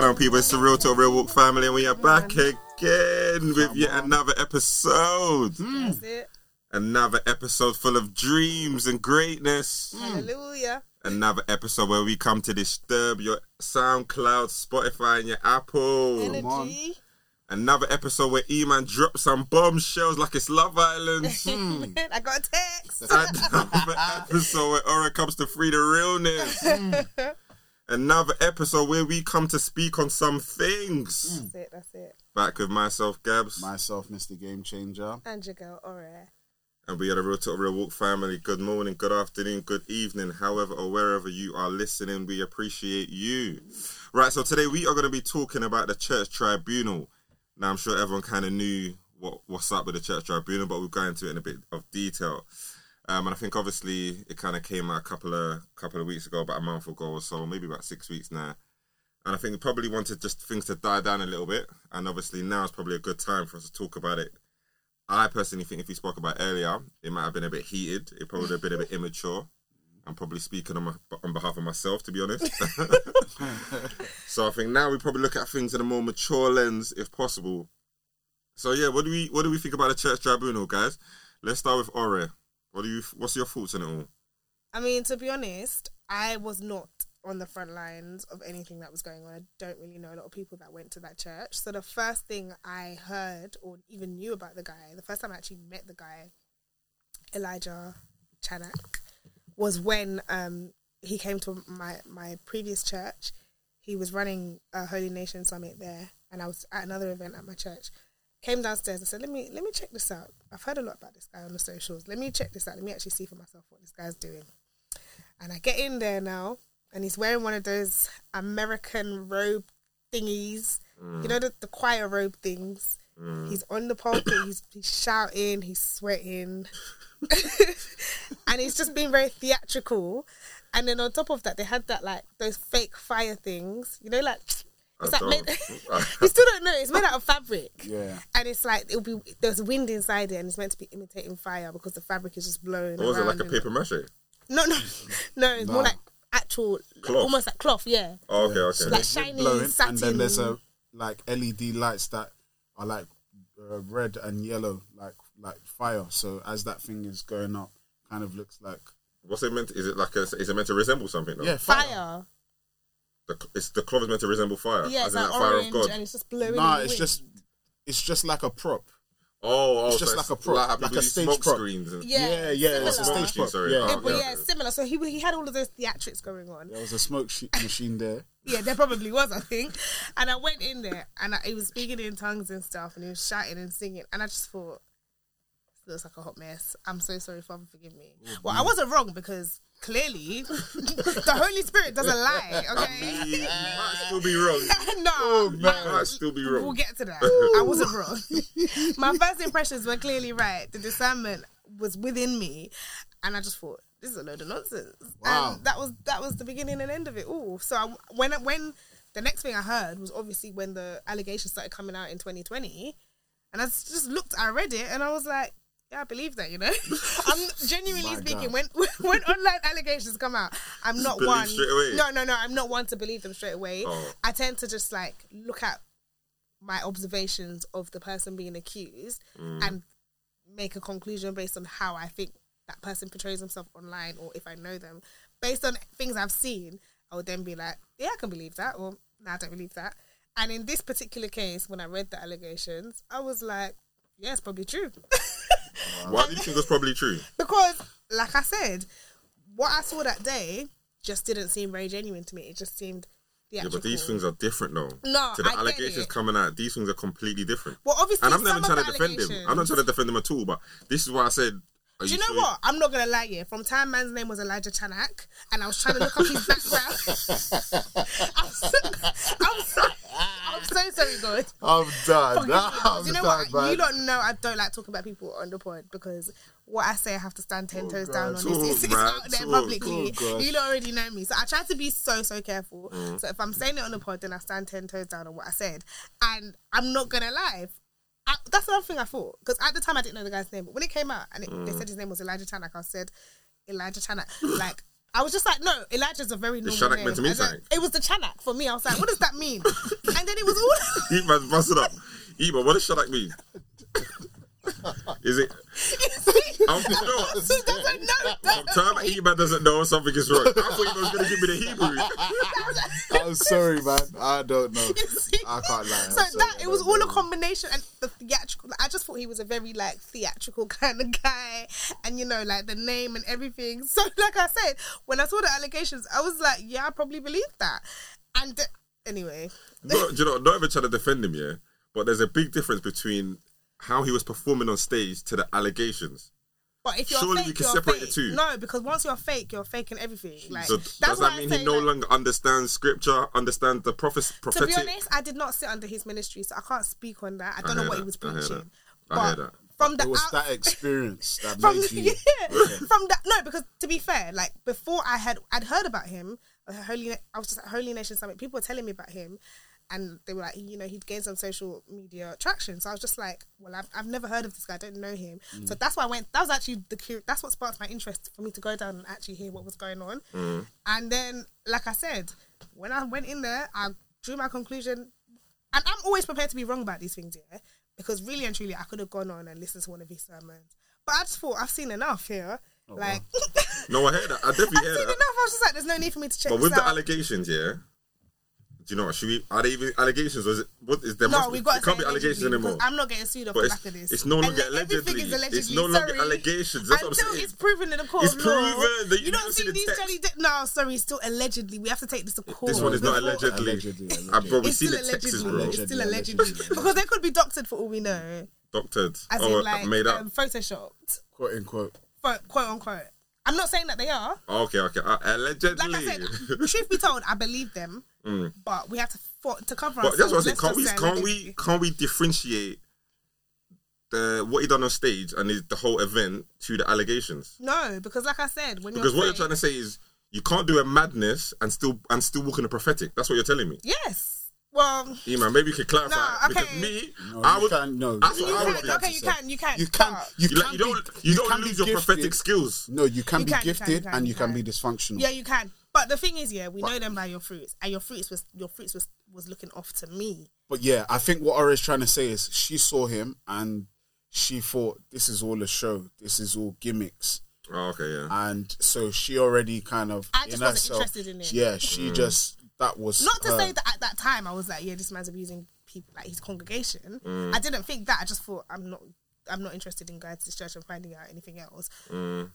What's going on, people? It's the Real Talk Real Walk family, and we are back again with yet another episode. Hmm. That's it. Another episode full of dreams and greatness. Hmm. Hallelujah. Another episode where we come to disturb your SoundCloud, Spotify, and your Apple. Energy. Another episode where E-Man drops some bombshells like it's Love Island. Hmm. I got a text. Another episode where Aura comes to free the realness. Another episode where we come to speak on some things. That's it. That's it. Back with myself, Gabs, Myself, Mr. Game Changer. And your girl, Aura. and we are the Real Talk Real Walk family. Good morning, good afternoon, good evening, however or wherever you are listening. We appreciate you. Right, so today we are going to be talking about the Church Tribunal. Now, I'm sure everyone kind of knew what what's up with the Church Tribunal, but we'll go into it in a bit of detail. Um, and I think obviously it kind of came out a couple of couple of weeks ago, about a month ago or so, maybe about six weeks now. And I think we probably wanted just things to die down a little bit. And obviously now is probably a good time for us to talk about it. I personally think if we spoke about it earlier, it might have been a bit heated. It probably would have been a bit immature. I'm probably speaking on, my, on behalf of myself, to be honest. so I think now we probably look at things in a more mature lens, if possible. So yeah, what do we what do we think about the church tribunal, guys? Let's start with Ore. What do you? What's your thoughts on it all? I mean, to be honest, I was not on the front lines of anything that was going on. I don't really know a lot of people that went to that church. So the first thing I heard or even knew about the guy, the first time I actually met the guy, Elijah Chanak, was when um, he came to my my previous church. He was running a Holy Nation Summit there, and I was at another event at my church. Came downstairs and said, "Let me let me check this out. I've heard a lot about this guy on the socials. Let me check this out. Let me actually see for myself what this guy's doing." And I get in there now, and he's wearing one of those American robe thingies. You know the, the choir robe things. He's on the pulpit. He's, he's shouting. He's sweating, and he's just being very theatrical. And then on top of that, they had that like those fake fire things. You know, like it's like made, you still don't know. It's made out of fabric. Yeah. And it's like it'll be there's wind inside it, and it's meant to be imitating fire because the fabric is just blowing. What was it like a paper mache? No, no, no. It's more like actual, like, Cloth. almost like cloth. Yeah. Oh, okay, okay. So Like there's it shiny blowing, satin. And then there's a like LED lights that are like uh, red and yellow, like like fire. So as that thing is going up, kind of looks like What's it meant? To, is it like a? Is it meant to resemble something? Though? yeah, fire. Fire. The, it's the cloth is meant to resemble fire. Yeah, as it's in like that fire orange, of God. and it's just blowing. Nah, in the it's wind. just it's just like a prop. Oh, oh, It's so just like a prop, like, how like a use stage smoke prop. screens. And, Yeah, Yeah, yeah, it's a similar. stage prop. Sorry, Yeah. Yeah, but okay. yeah, similar. So he he had all of those theatrics going on. There was a smoke sh- machine there. Yeah, there probably was, I think. And I went in there and I, he was speaking in tongues and stuff and he was shouting and singing. And I just thought, this looks like a hot mess. I'm so sorry, Father, forgive me. Well, I wasn't wrong because clearly the Holy Spirit doesn't lie, okay? You might still be wrong. no, oh, You might still be wrong. we'll get to that. I wasn't wrong. My first impressions were clearly right. The discernment was within me. And I just thought, this is a load of nonsense. Wow. And that was that was the beginning and end of it all. So I, when when the next thing I heard was obviously when the allegations started coming out in 2020, and I just looked, I read it, and I was like, yeah, I believe that. You know, I'm genuinely My speaking. God. When when online allegations come out, I'm not one. No, no, no. I'm not one to believe them straight away. Oh. I tend to just like look at my observations of the person being accused Mm. and make a conclusion based on how I think that person portrays himself online or if I know them. Based on things I've seen, I would then be like, yeah, I can believe that, or no, I don't believe that. And in this particular case, when I read the allegations, I was like, yeah, it's probably true. Why do you think that's probably true? because, like I said, what I saw that day just didn't seem very genuine to me. It just seemed Yeah, but these things are different though. No, to the I allegations coming out, these things are completely different. Well, obviously, And I'm not even trying to defend him. I'm not trying to defend him at all. But this is why I said. Do you know sure what? I'm not gonna lie here. From time, man's name was Elijah Chanak, and I was trying to look up his background. I'm, so, I'm, so, I'm so sorry, God. I'm done. I'm you know done, what? man. You don't know. I don't like talking about people on the pod because what I say, I have to stand ten toes down on. Talk, It's, it's out there talk. publicly. Oh, you don't already know me, so I try to be so so careful. Mm. So if I'm saying it on the pod, then I stand ten toes down on what I said, and I'm not gonna lie. I, that's another thing I thought because at the time I didn't know the guy's name, but when it came out and it, Mm. they said his name was Elijah Chanak, I said Elijah Chanak. like I was just like, no, Elijah's a very normal Chanak name. meant to mean And then- something? It was the Chanak for me. I was like, what does that mean? and then it was all. Ema, bust it up. Ema, what does Chanak mean? Is it? I'm, you know what? He doesn't know. From time Ema doesn't know something is wrong. I thought Ema was going to give me the Hebrew. I'm sorry, man. I don't know. I can't lie. I'm So sorry, that it was don't all a combination and the theatrical. I just thought he was a very like theatrical kind of guy, and you know, like the name and everything. So, like I said, when I saw the allegations, I was like, yeah, I probably believe that. And uh, anyway, No, do you know, not even trying to defend him, yeah, but there's a big difference between how he was performing on stage to the allegations. but if you're Surely fake, you can you're separate the two. No, because once you're fake, you're faking everything. Like So that's does why that I mean he no like, longer understands scripture, understands the prophes- To be prophetic? honest, I did not sit under his ministry, so I can't speak on that. I don't hear know what that. he was I hear that. preaching. I hear But that. From the It was out- that experience that from made you. yeah, from that no because to be fair like before i had i'd heard about him uh, holy i was just at holy nation summit people were telling me about him and they were like you know he'd gained some social media traction. So i was just like well i've, I've never heard of this guy. I don't know him. Mm. So that's why i went that was actually the that's what sparked my interest for me to go down and actually hear what was going on. Mm. And then like i said when i went in there i drew my conclusion. And i'm always prepared to be wrong about these things yeah? Because really and truly i could have gone on and listened to one of his sermons. But i just thought i've seen enough here. Oh, like No, I hear that. I definitely I've hear seen that. enough. I was just like, there's no need for me to check But with the out. allegations, yeah. Do you know what? Should we? Are they even allegations? Or is it? What is there? no, must we've got it can't be allegations anymore. I'm not getting sued off But the it's, back of this. it's no longer Alle- everything allegedly. is allegedly. It's no longer allegations. That's what I'm Until saying. it's proven in the court It's of law. proven that you you don't don't see see the these text. Johnny Depp. No, sorry, it's still allegedly. We have to take this to court. This one is not before- allegedly. Allegedly, Ah, bro, we It's see still the Texas, allegedly. bro. It's still Allegedly, allegedly allegedly. because they could be doctored for all we know, Doctored. as oh, in like made up. um, photoshopped, quote unquote. quote, quote unquote. I'm not saying that they are. Okay, okay. Uh, allegedly. Like I said, truth be told, I believe them, but we have to for, to cover Mm. but that's what I'm saying. Can't we? say Can't we? Can't we differentiate the what he done on stage and his, the whole event to the allegations? No, because like I said, when Because you're what you're trying to say is you can't do a madness and still and still walk in the prophetic. That's what you're telling me. Yes. Well, Yeah, man. Maybe you could clarify No, because okay. me, No, I you would. can't. No, That's you what I would can. Okay, you can. You can. You can. but- You, You, like, can you don't. be, You, don't can lose your gifted. prophetic skills. No, you can You be can, you can, gifted you can, and you you can be dysfunctional. Yeah, you can. But the thing is, yeah, we know them by your fruits, and your fruits was your fruits was was looking off to me. But yeah, I think what Aura's trying to say is she saw him and she thought this is all a show. This is all gimmicks. Oh, okay, yeah. And so she already kind of I just in wasn't herself, interested in it. Yeah, she just that was Not to her. say that at that time I was like, yeah, this man's abusing people like his congregation. Mm. I didn't think that. I just thought I'm not I'm not interested in going to this church and finding out anything else. Mm.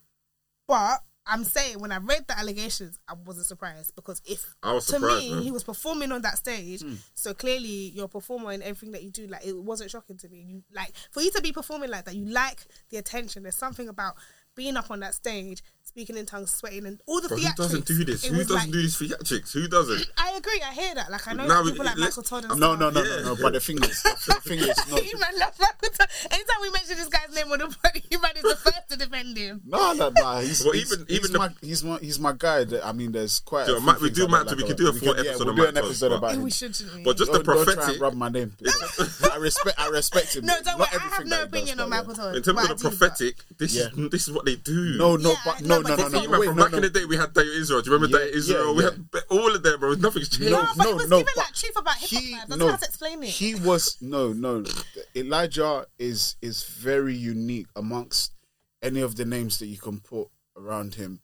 But I'm saying when I read the allegations, I wasn't surprised because if I was to me man. he was performing on that stage, hmm. so clearly you're a performer in everything that you do. Like it wasn't shocking to me. You like for you to be performing like that, you like the attention. There's something about being up on that stage, speaking in tongues, sweating, and all the But theatrics. who doesn't do this? It Who doesn't like- do these theatrics? Who doesn't? I agree. I hear that. Like I know Now, that people like let's- Michael Todd and No, stuff. no, no, Yeah. no, no. But the thing is, the thing is, no, you man love Michael Todd. Anytime we mention this guy's name on the pod, you man is the first to defend him. no, no, no. He's, Well, he's, even- he's even the- my, he's my, he's my guy. That- I mean, there's quite. Yeah, a few Matt, we do I Matt, don't we like could do a full we could- episode yeah, we'll do an episode about him. we should. But just the Don't- don't try prophetic. and rub my name. I respect. I respect him. no, don't worry. I have no that he does, opinion on but. Michael Todd. In terms of the prophetic, this is this is what they do. No, no, but no, no, no, no, no. no wait, from no, back no. in the day, we had Dayo Israel. Do you remember Yeah, Dayo Israel? yeah, we yeah. had all of them, bro. Nothing's changed. No, but no, it was no, even like truth about hip hop. he That's no how to explain it. he was no no elijah is is very unique amongst any of the names that you can put around him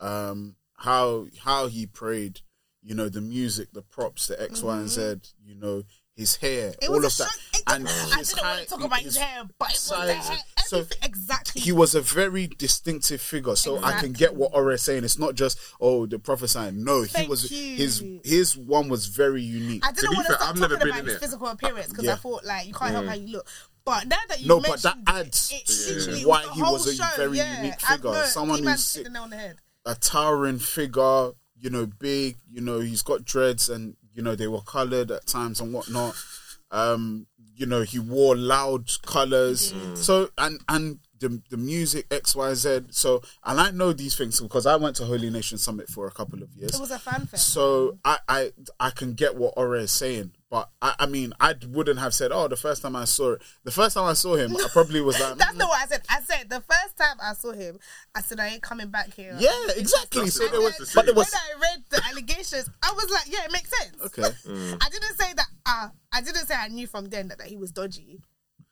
um how how he prayed you know the music the props the X, Y, and z you know his hair It all of a that shock. And I his didn't want height, to talk about his hair, but it was the size. hair. So exactly. he was a very distinctive figure. So I can get what Ore is saying. It's not just oh the prophesying. No, he was you. his his one was very unique. I didn't be want to fair, stop I've never talking been about in his it. physical appearance because Yeah. I thought like you can't help how you look. But now that you No, but that mentioned it, adds it, to literally why he was a show, very yeah. unique figure. know, Someone who's hit the nail on the head. a towering figure, you know, big, you know, he's got dreads and, you know, they were colored at times and whatnot. Um, you know, he wore loud colors. So, and, and the the music X Y Z. So and I know these things because I went to Holy Nation Summit for a couple of years. It was a fanfare. So I, I I can get what Ore is saying, but I, I mean I wouldn't have said, oh, the first time I saw it, the first time I saw him, I probably was like, That's not what I said. I said the first time I saw him, I said I ain't coming back here. yeah, exactly. So there was, was but there was when I read the allegations, I was like, yeah, it makes sense. okay. I didn't say that. Uh, I didn't say I knew from then that, that he was dodgy.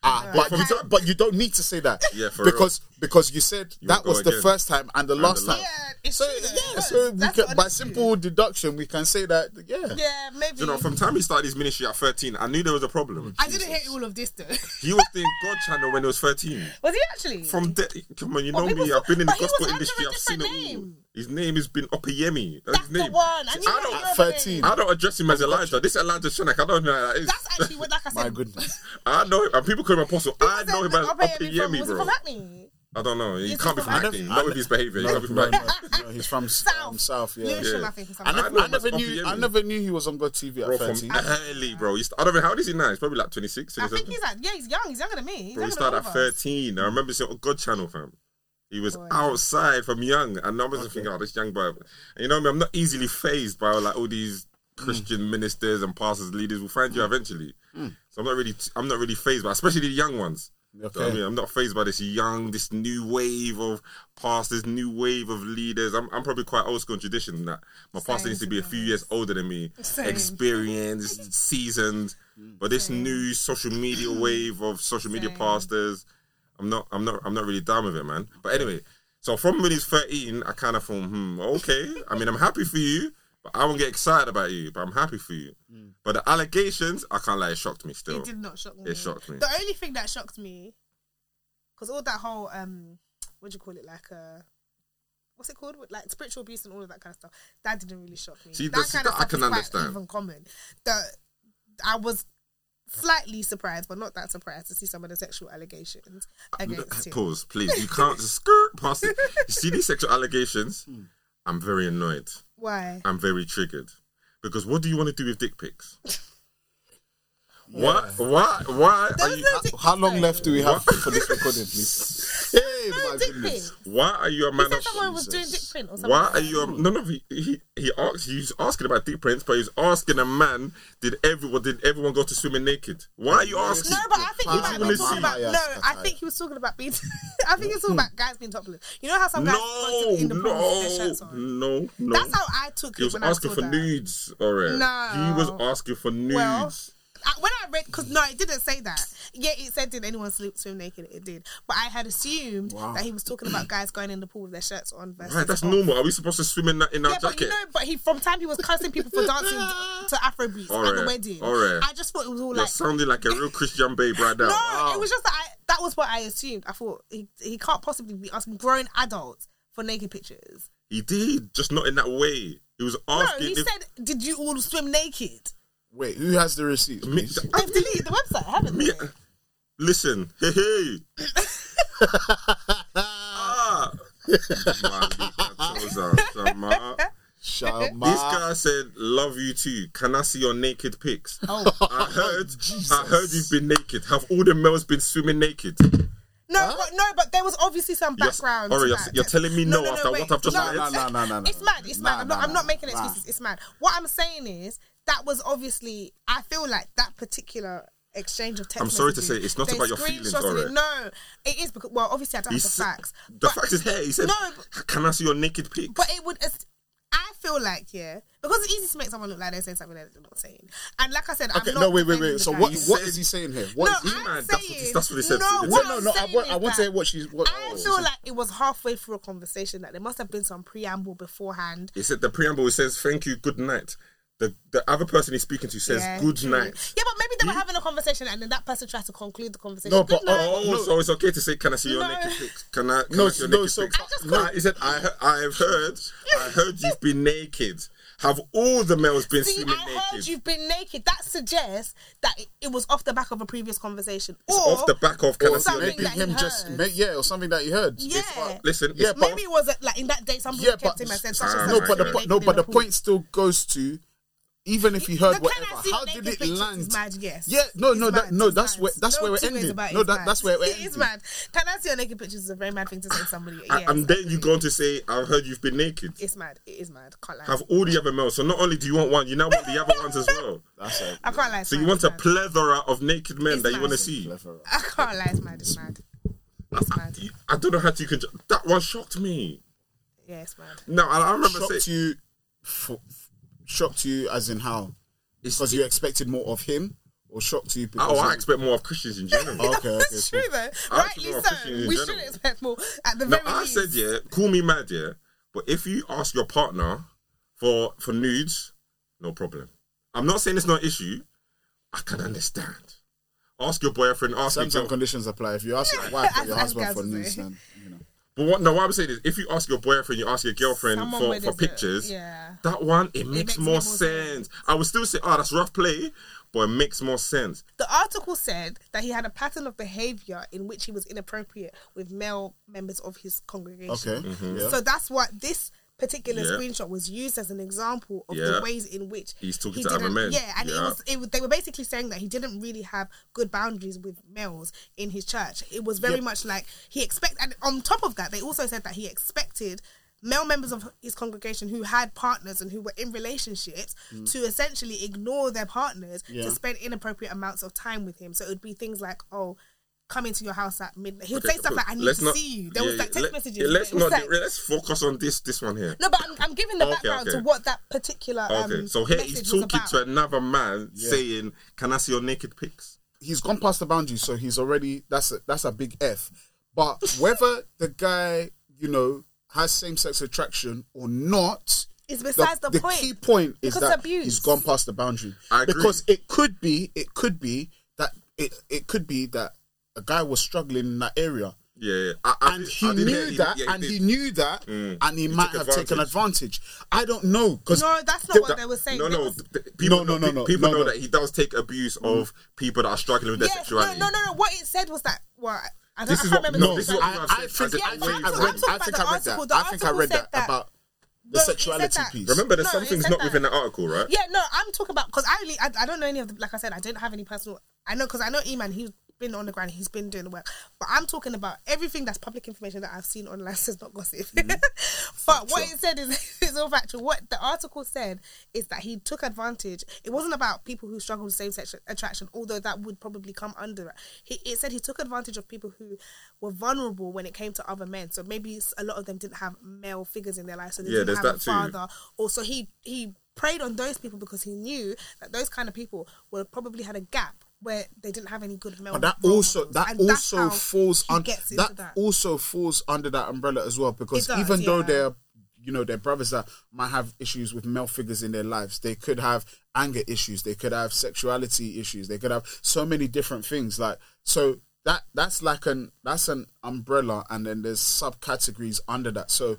Ah, but you don't, but you don't need to say that. Yeah, for because because you said You that was the again. first time and the last the time. Yeah, it's So true. yeah, so we can, by an issue. simple deduction we can say that yeah. Yeah, maybe. You know, from time he started his ministry at 13, I knew there was a problem. I didn't hear all of this though. He was doing God channel when he was 13. was he actually? From de- come on, you know people me. I've been in the but he gospel was under industry. a I've seen it different all. name. His name has been Opeyemi. That's, That's his the name. one. I I don't- you were 13. I don't address him as Elijah. This Elijah Chanak, I don't know who that is. That's actually what, like I said. My goodness. I know him, and people call him Apostle. I know him as Opeyemi, Was he bro. I don't know. He Is can't he be from from Hackney. Hackney? Not with his behaviour. He No, can't be from no, Hackney. no, no, he's from South. um, South. Yeah. Lewisham, Yeah. I think. I never, know I never knew. I never knew he was on God TV at Bro, from early, bro. He's, I don't know how old is he now. He's probably like 26, I think he's like, yeah, he's young. He's younger than me. He's Bro, he started at all of us. 13. I remember seeing on God channel, fam. He was Boy. outside from young, and I was just thinking, oh, this young boy. And you know me, I'm not easily phased by like all these Christian ministers and pastors, leaders. will find you eventually. So I'm not really, I'm not really phased by, especially the young ones. Know I mean, I'm not phased by this young, this new wave of pastors, new wave of leaders. I'm, I'm probably quite old school in tradition that my pastor needs to be a few years older than me, Same. experienced, seasoned. But this new social media wave of social media Same. pastors, I'm not, I'm not, I'm not really down with it, man. But anyway, so from when he's 13, I kind of thought, hmm, okay. I mean, I'm happy for you, I won't get excited about you. But I'm happy for you. But the allegations, I can't lie, it shocked me still. It did not shock me. It shocked me. The only thing that shocked me, because all that whole um, what do you call it, like uh, what's it called, With, like spiritual abuse and all of that kind of stuff. That didn't really shock me. See, that kind that of I can is quite understand. Even common. The I was slightly surprised, but not that surprised to see some of the sexual allegations against him. Pause, please. You can't just skirt past it. You see these sexual allegations? I'm very annoyed. Why? I'm very triggered. Because what do you want to do with dick pics? What? Why? Why are you? no How long left do we have for this recording, please? Hey, No my goodness. Why are you a He man said of? someone was doing dick print or something. Why are you? A, no, no. He he he asked. He's asking about dick prints, but he's asking a man. Did everyone? Did everyone go to swimming naked? Why are you asking? No, but I think he might do have you been wanna talking about. No, I think he was talking about being. I think he was talking about guys being topless. You know how some guys no, in the pool with their shirts no, on. no, no. That's how I took it. He was when asking I for that. nudes, alright. No. He was asking for nudes. Well, when I read, because no, it didn't say that. Yeah, it said, "Did anyone sleep, swim naked?" It did, but I had assumed Wow. that he was talking about guys going in the pool with their shirts on. Versus right, that's normal. Are we supposed to swim in that in our Yeah, but jacket? you know, but he from time he was cussing people for dancing to Afrobeats at the wedding. alright. I just thought it was all You're like sounding like a real Christian babe right now. No, it was just that I, that was what I assumed. I thought he, he can't possibly be asking grown adults for naked pictures. He did, just not in that way. He was asking. No, he if, said, "Did you all swim naked?" Wait, who has the receipts? Me- please? They've deleted the website, haven't they? listen, hey, hey. ah. Shama. Shama. This guy said, "Love you too. Can I see your naked pics?" Oh. I heard. I heard you've been naked. Have all the males been swimming naked? No, but no, but there was obviously some You're- background. Alright, you're- you're telling me no after wait. what I've just no, read? No, no, no, no, no. It's mad. It's mad. I'm not. nah, I'm not nah, making nah. excuses. It's mad. What I'm saying is that was obviously. I feel like that particular exchange of text. I'm sorry to say, it's not about your feelings, screenshotted alright? it. No, it is because well, obviously I don't He have the said- facts. The but- fact is here. He said, No, "Can I see your naked pics?" But it would. I feel like yeah, because it's easy to make someone look like they're saying something they're not saying. And like I said, Okay, I'm not no, wait, wait, wait. So guy. what? He What said- is he saying here? What No, is he? I'm man, that's what- saying, that's what he said. No, what no, I'm no, I saying want, is I want to hear what she's. What, oh, I oh, feel like it was halfway through a conversation that there must have been some preamble beforehand. He said the preamble says, "Thank you, good night." The the other person he's speaking to says, Yeah, "Good night." Yeah, but maybe they were having a conversation and then that person tries to conclude the conversation. No, Good but- oh, night. Oh, No. so it's okay to say, "Can I see your No. naked pics?" Can I? Can No, I see your no, naked so- pics? No, he said, "I I've heard, I heard you've been naked. Have all the males been seen. See, swimming I naked?" heard you've been naked. That suggests that it, it was off the back of a previous conversation. It's or off the back of "Can I see something naked?" maybe that he him just, heard. may, yeah, or something that he heard. yeah. Listen, Yeah, it's but- Maybe it was a, like in that day somebody Yeah, kept but him and said such and no, but the was po- naked no, but the point still goes to even if he heard The whatever, can I see how did it land? Is mad, yes. Yeah, no, It's no, that, no. That's mad. where that's No where we're two ways ending. about it, No, it's that mad. that's where we're It ending. is mad. Can I see your naked pictures? Is a very mad thing to say to somebody. And- Yes, and then you agree. go on to say, "I've heard you've been naked." It's mad. It is mad. Can't lie. Have all the other males. So not only do you want one, you now want the other ones as well. That's it. I can't lie. it's So you want it's a mad. plethora of naked men It's that you want to see. Clever. I can't lie. It's mad. It's mad. It's mad. I don't know how to. Con- that one shocked me. Yeah, it's mad. No, I, I remember Shocked saying. you, f- shocked you as in how? It's- Because you expected more of him, or shocked you oh, because? Oh, I expect more of Christians in general. Oh, okay, okay, That's cool. true though. I Rightly so. We general. should expect more at the No, very I least. said yeah. Call me mad, yeah. But if you ask your partner for for nudes, no problem. I'm not saying it's not an issue. I can understand. Ask your boyfriend. Ask your Terms and conditions apply. If you ask your wife or your As- as husband for nudes, news, then you know. But what? No, what I'm saying is, if you ask your boyfriend, you ask your girlfriend Someone for, for there's a- pictures. yeah. That one, it makes, makes more more sense. sense. I would still say, oh, that's rough play, but it makes more sense. The article said that he had a pattern of behavior in which he was inappropriate with male members of his congregation. Okay. Mm-hmm. Yeah. So that's what this particular Yeah. screenshot was used as an example of Yeah. the ways in which He's talking he to other didn't- men. Yeah, and it was it, was- they were basically saying that he didn't really have good boundaries with males in his church. It was very Yep. much like he expect and on top of that, they also said that he expected male members of his congregation who had partners and who were in relationships to essentially ignore their partners Mm. Yeah. to spend inappropriate amounts of time with him. So it would be things like, oh, come into your house at midnight. He would Okay, say stuff like, I need let's to not- see you. There yeah, was like text let- messages. yeah, let's not. like- let's focus on this. This one here. no, but I'm, I'm giving the Okay, background okay. to what that particular um, Okay, so here he's talking to another man, Yeah. saying, "Can I see your naked pics?" he's gone past the boundary, so he's already that's a, that's a big F. But whether the guy, you know, has same sex attraction or not, It's besides the, point. key point is Because that abuse. he's gone past the boundary. I agree. Because it could be, it could be that it it could be that a guy was struggling in that area. Yeah, yeah. I, I And did- he I knew hear- that, yeah, and did. he knew that, Mm. and he, He might took have taken advantage. advantage. I don't know because no, that's not the- what they were saying. No, no, was- th- th- people No, no, no, no, people no, know no. that he does take abuse of people that are struggling with their Yes, no, sexuality. no, no, no. What it said was that. Well, I, This I is what- remember. no, this is what I, I think I, in think ways I of- read, I'm I think I read that. I think I read that that- about the No, sexuality that- piece. Remember, there's No, some things not that. within the article, right? Yeah, no, I'm talking about because I really I, I don't know any of the like I said I don't have any personal I know because I know Eman he's been on the ground he's been doing the work. But I'm talking about everything that's public information that I've seen online says not gossip. Mm-hmm. but what it said is is all factual. What the article said is that he took advantage it wasn't about people who struggle with same sex attraction although that would probably come under it. He, it said he took advantage of people who were vulnerable when it came to other men. So maybe a lot of them didn't have male figures in their life so they Yeah, didn't there's have a that too. father. Also he he preyed on those people because he knew that those kind of people were probably had a gap where they didn't have any good male. But that also models. that And also falls under that, that. also falls under that umbrella as well because does, even though they're you know they're brothers that might have issues with male figures in their lives they could have anger issues they could have sexuality issues they could have so many different things like so that that's like an that's an umbrella and then there's subcategories under that so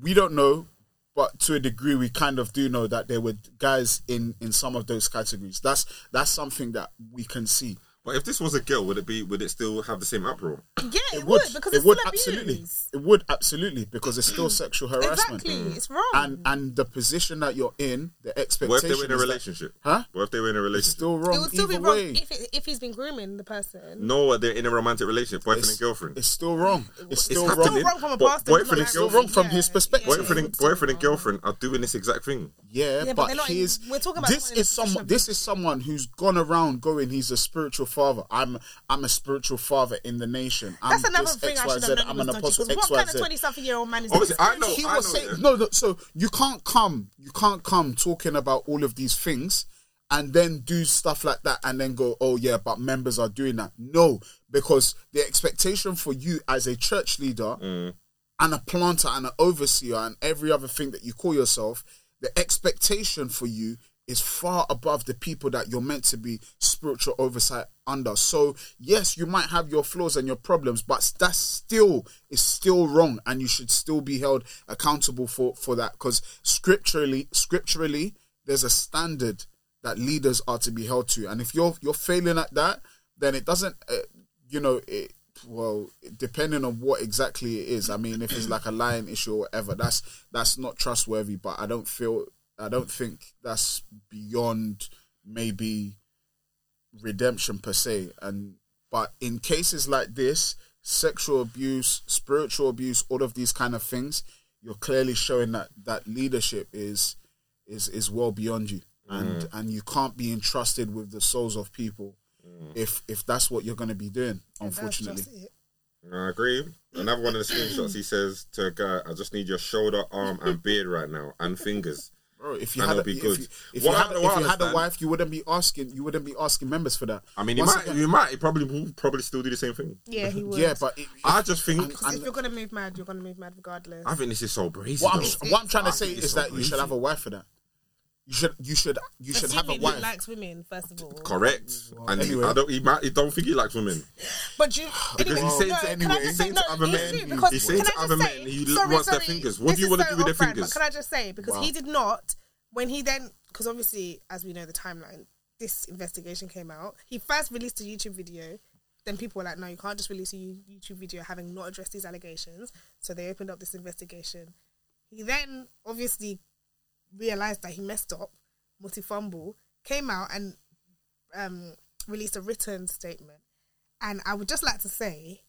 we don't know but to a degree we kind of do know that there were guys in in some of those categories. That's that's something that we can see But if this was a girl, would it be? Would it still have the same uproar? yeah, it, it would, would because it it's would still absolutely it would absolutely because it's still sexual harassment Exactly, mm. it's wrong. and and the position that you're in the What expectation if they were in a is that- relationship? huh What if they were in a relationship? it's still wrong it would still be wrong way if it, if he's been grooming the person. no, they're in a romantic relationship, boyfriend it's, and girlfriend. it's still wrong it's still It's wrong happening. wrong from a but boyfriend not and it's still girlfriend, wrong from Yeah, his perspective yeah. boyfriend, and, boyfriend and girlfriend are doing this exact thing. Yeah, but but, they're in- he's we're talking about this someone in a is position someone of this is someone who's gone around going he's a spiritual father. I'm I'm a spiritual father in the nation. I'm That's another this thing I should have known I'm an apostle Because what kind of twenty-something year old man is Obviously, I know- he I was know, saying yeah. no, no. So you can't come, you can't come talking about all of these things and then do stuff like that and then go, oh yeah, but members are doing that. No, because the expectation for you as a church leader Mm. and a planter and an overseer and every other thing that you call yourself, the expectation for you is far above the people that you're meant to be spiritual oversight under. So yes, you might have your flaws and your problems, but that still is still wrong, and you should still be held accountable for for that. Because scripturally, scripturally, there's a standard that leaders are to be held to, and if you're you're failing at that, then it doesn't, uh, you know, it, well, depending on what exactly it is. I mean, if it's like a lying issue or whatever, that's that's not trustworthy. But I don't feel I don't think that's beyond maybe redemption per se. And but in cases like this, sexual abuse, spiritual abuse, all of these kind of things, you're clearly showing that that leadership is is is well beyond you, and mm. and you can't be entrusted with the souls of people mm. if if that's what you're going to be doing. Unfortunately. I agree. Another one of the screenshots, he says to a guy, "I just need your shoulder, arm, and beard right now, and fingers." Bro. If you And had, a, it'll be if good. you, if What you had, what if you had a wife, you wouldn't be asking. You wouldn't be asking members for that. I mean, he Once might, again- he might, he probably will probably still do the same thing. Yeah, he would. yeah, but it, I just think, Because if you're gonna move mad, you're gonna move mad regardless. I think this is so brazy. what I'm, what I'm trying to say think it's is so that you should have a wife for that. You should, you should, you should have a wife. he wife. likes women, first of all. Correct. And he, anyway. I don't, he might, he don't think he likes women. But you, Because anyway, he's saying no, to anyway, just he's say, saying no, to other men- true, because he's saying to other men say- he sorry, wants their fingers. What do you is wanna so do with their off-brand, fingers? But can I just say because he did not when he then because obviously as we know the timeline, this investigation came out. He first released a YouTube video. Then people were like, "No, you can't just release a YouTube video having not addressed these allegations." So they opened up this investigation. He then obviously realized that he messed up, multi fumble, came out and um, released a written statement. And I would just like to say,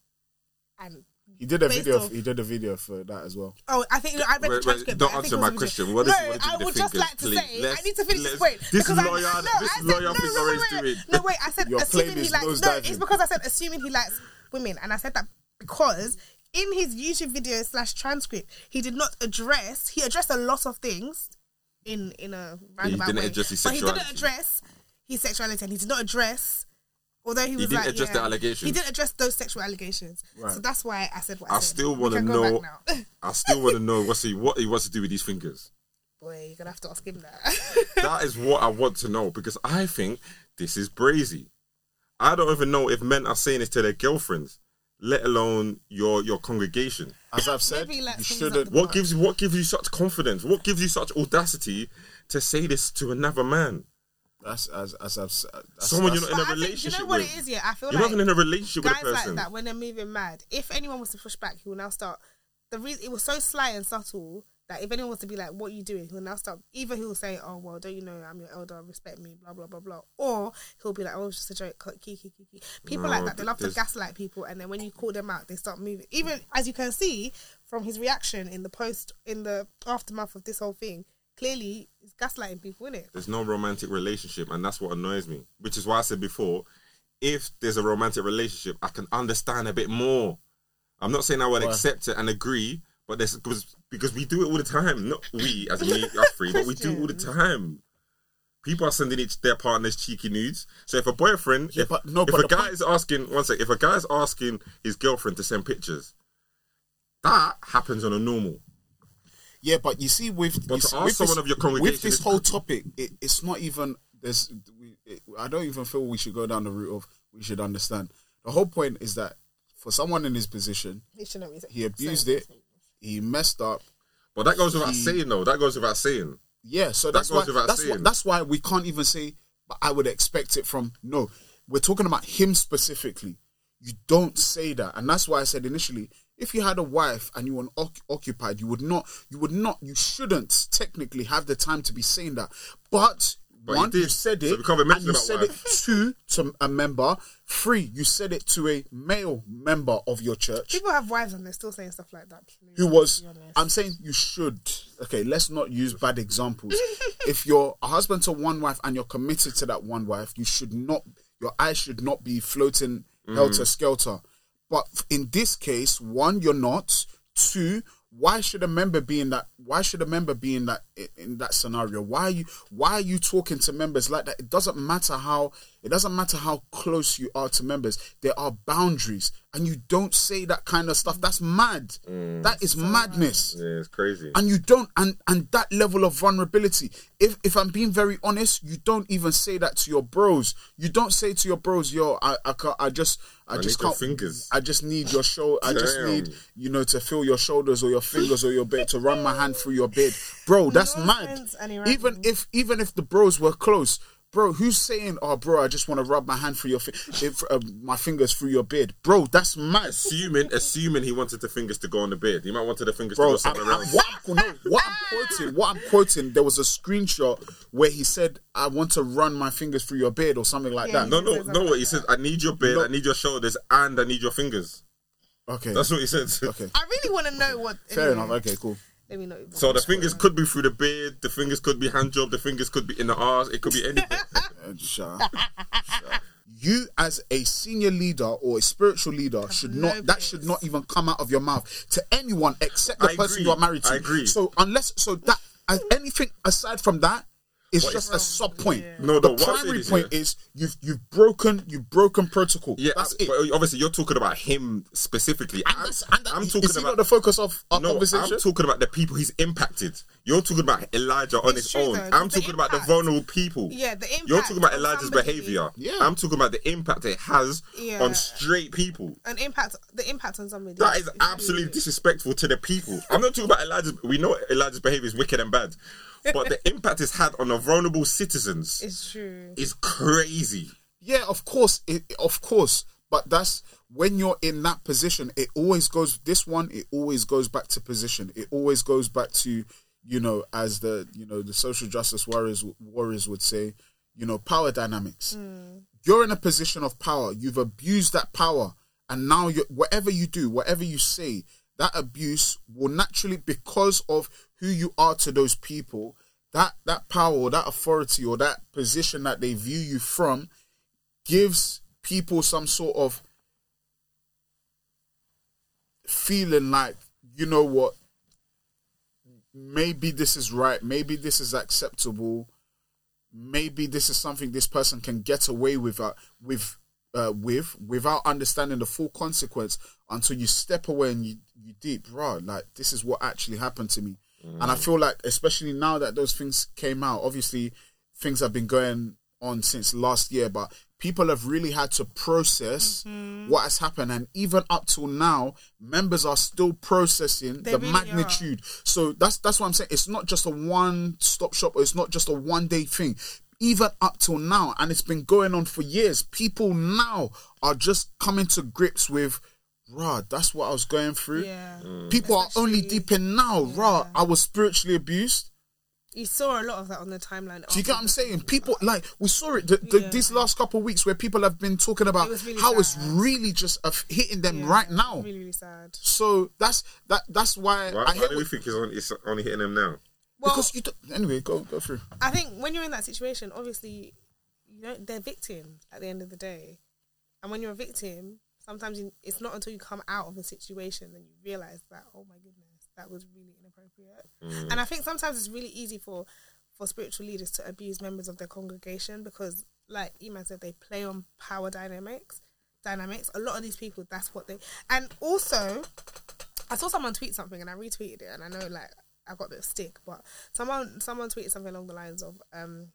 and He did a video. off- He did a video for that as well. oh, I think I read the Wait, wait, transcript. don't but I think answer my question. video. What no, he want I would just like to please? say, I Let's- need to finish this point. this because I- lawyer- no, this I said, lawyer no, officer no, is wait, doing- No, wait, I said Your assuming he likes. No, nosediving. it's because I said assuming he likes women, and I said that because in his YouTube video slash transcript, he did not address. He addressed a lot of things in in a roundabout didn't way, address his but he didn't address his sexuality, and he did not address. Although he was he didn't like, address the yeah, allegations. He didn't address those sexual allegations. Right. So that's why I said what I, I said. still want to know. I still want to know what's he what he wants to do with these fingers. Boy, you're gonna have to ask him that. That is what I want to know because I think this is brazy. I don't even know if men are saying this to their girlfriends, let alone your your congregation. As I've said, Maybe you shouldn't. up the What gives you what gives you such confidence? What gives you such audacity to say this to another man? That's as as I've said. That's, Someone that's, you're not in a But I think, relationship you know what with. it is? Yeah, I feel You're like not even in a relationship with guys a person. like that when they're moving mad. If anyone was to push back, he will now start. The reason it was so sly and subtle that if anyone was to be like, "What are you doing?" He'll now start. Either he'll say, "Oh well, don't you know I'm your elder? Respect me." Blah blah blah blah. Or he'll be like, "Oh, it's just a joke." Kiki kiki. People No, like that. They love to gaslight people, and then when you call them out, they start moving. Even as you can see from his reaction in the post in the aftermath of this whole thing, clearly he's gaslighting people, isn't it? There's no romantic relationship, and that's what annoys me. Which is why I said before, if there's a romantic relationship, I can understand a bit more. I'm not saying I would Why? accept it and agree, but there's because because we do it all the time. Not we as in me, us three, but we do it all the time. People are sending each their partners cheeky nudes. So if a boyfriend, Yeah, if, but no, if but a guy point- is asking, one sec, if a guy is asking his girlfriend to send pictures, that happens on a normal. Yeah, but you see, with But you to see, ask with someone this, of your congregation with this whole topic, it, it's not even. There's, we, it, I don't even feel we should go down the route of we should understand. The whole point is that for someone in his position, He should know what he's he abused saying. it, he messed up. But that goes without He- saying, though. That goes without saying. Yeah, so That that's goes why that's why, that's why we can't even say. But I would expect it from no. We're talking about him specifically. You don't say that, and that's why I said initially, if you had a wife and you were occupied, you would not, you would not, you shouldn't technically have the time to be saying that. But, But one, you you, did. said So it, we can't be and you said wife. it two to a member. Three, you said it to a male member of your church People have wives and they're still saying stuff like that. please, who was. I'm saying you should. Okay, let's not use bad examples. if you're a husband to one wife and you're committed to that one wife, you should not your eyes should not be floating mm. helter skelter. But in this case, one, you're not. Two, why should a member be in that why should a member be in that in that scenario? Why are you why are you talking to members like that? It doesn't matter how it doesn't matter how close you are to members. There are boundaries and you don't say that kind of stuff. That's mad. Mm. That is madness Yeah, it's crazy. and you don't and and that level of vulnerability if if i'm being very honest you don't even say that to your bros you don't say to your bros yo i i, can't, I just i, I just can't fingers. i just need your shoulder i just need you know to feel your shoulders or your fingers or your bed to run my hand through your beard bro that's No mad even if even if the bros were close bro, who's saying, "Oh, bro, I just want to rub my hand through your, fi- if, uh, my fingers through your beard, bro"? That's mad, Assuming, assuming he wanted the fingers to go on the beard. He might wanted the fingers to go somewhere I- else. what, I'm, no, what I'm quoting, what I'm quoting, there was a screenshot where he said, "I want to run my fingers through your beard" or something like Yeah, that. No, no, no. something What he like said. I need your beard, No. I need your shoulders, and I need your fingers. Okay, That's what he said. okay, I really want to know what. fair anyway, enough. Okay, cool. Let me know. So the fingers could be through the beard, the fingers could be hand job, the fingers could be in the arse, it could be anything. Uh, shut up. Shut up. You, as a senior leader or a spiritual leader, should no not. That place. should not even come out of your mouth to anyone except the I person agree. you are married to. I agree. So unless, so that anything aside from that is just a sub point. No, the no, what primary is, point yeah. is you've you've broken you've broken protocol. Yeah, that's it. but obviously you're talking about him specifically. And I'm, and that, I'm is talking he not about the focus of our no, conversation. I'm talking about the people he's impacted. You're talking about Elijah on It's his own. though, I'm the talking about the vulnerable people. Yeah, the impact. You're talking about Elijah's somebody- behavior. Yeah. I'm talking about the impact it has Yeah. on straight people. An impact. The impact on somebody. That is absolutely disrespectful to the people. I'm not talking about Elijah's. We know Elijah's behavior is wicked and bad, but the impact it's had on the vulnerable citizens It's true. is crazy. Yeah, of course, it, of course. But that's when you're in that position. It always goes. This one, it always goes back to position. It always goes back to you know, as the you know the social justice warriors warriors would say, you know, power dynamics. Hmm. You're in a position of power. You've abused that power, and now you whatever you do, whatever you say, that abuse will naturally because of who you are to those people. That that power or that authority or that position that they view you from gives people some sort of feeling like you know what maybe this is right maybe this is acceptable maybe this is something this person can get away with uh, with uh, with without understanding the full consequence until you step away and you you deep bro like this is what actually happened to me and i feel like especially now that those things came out obviously things have been going on since last year but people have really had to process mm-hmm. what has happened. And even up till now members are still processing They the really magnitude. So that's that's what i'm saying. It's not just a one stop shop or it's not just a one day thing. Even up till now and it's been going on for years people now are just coming to grips with rah that's what i was going through Yeah. people are only deep in now rah i was spiritually abused You saw a lot of that on the timeline. do you get what I'm saying? People like we saw it the, the, Yeah. these last couple of weeks where people have been talking about It really how it's really just uh, hitting them Yeah, right now. Really, really sad. So that's that. That's why Why, I why do we think it's, on, it's only hitting them now? Well, because you. Do, anyway, go go through. I think when you're in that situation, obviously, you know they're victims at the end of the day, and when you're a victim, sometimes you, it's not until you come out of a situation that you realize that oh my goodness, that was really inappropriate. And I think sometimes it's really easy for for spiritual leaders to abuse members of their congregation because, like Iman said, they play on power dynamics. Dynamics. A lot of these people, that's what they. And also, I saw someone tweet something and I retweeted it, and I know like I got a bit of stick, but someone someone tweeted something along the lines of um,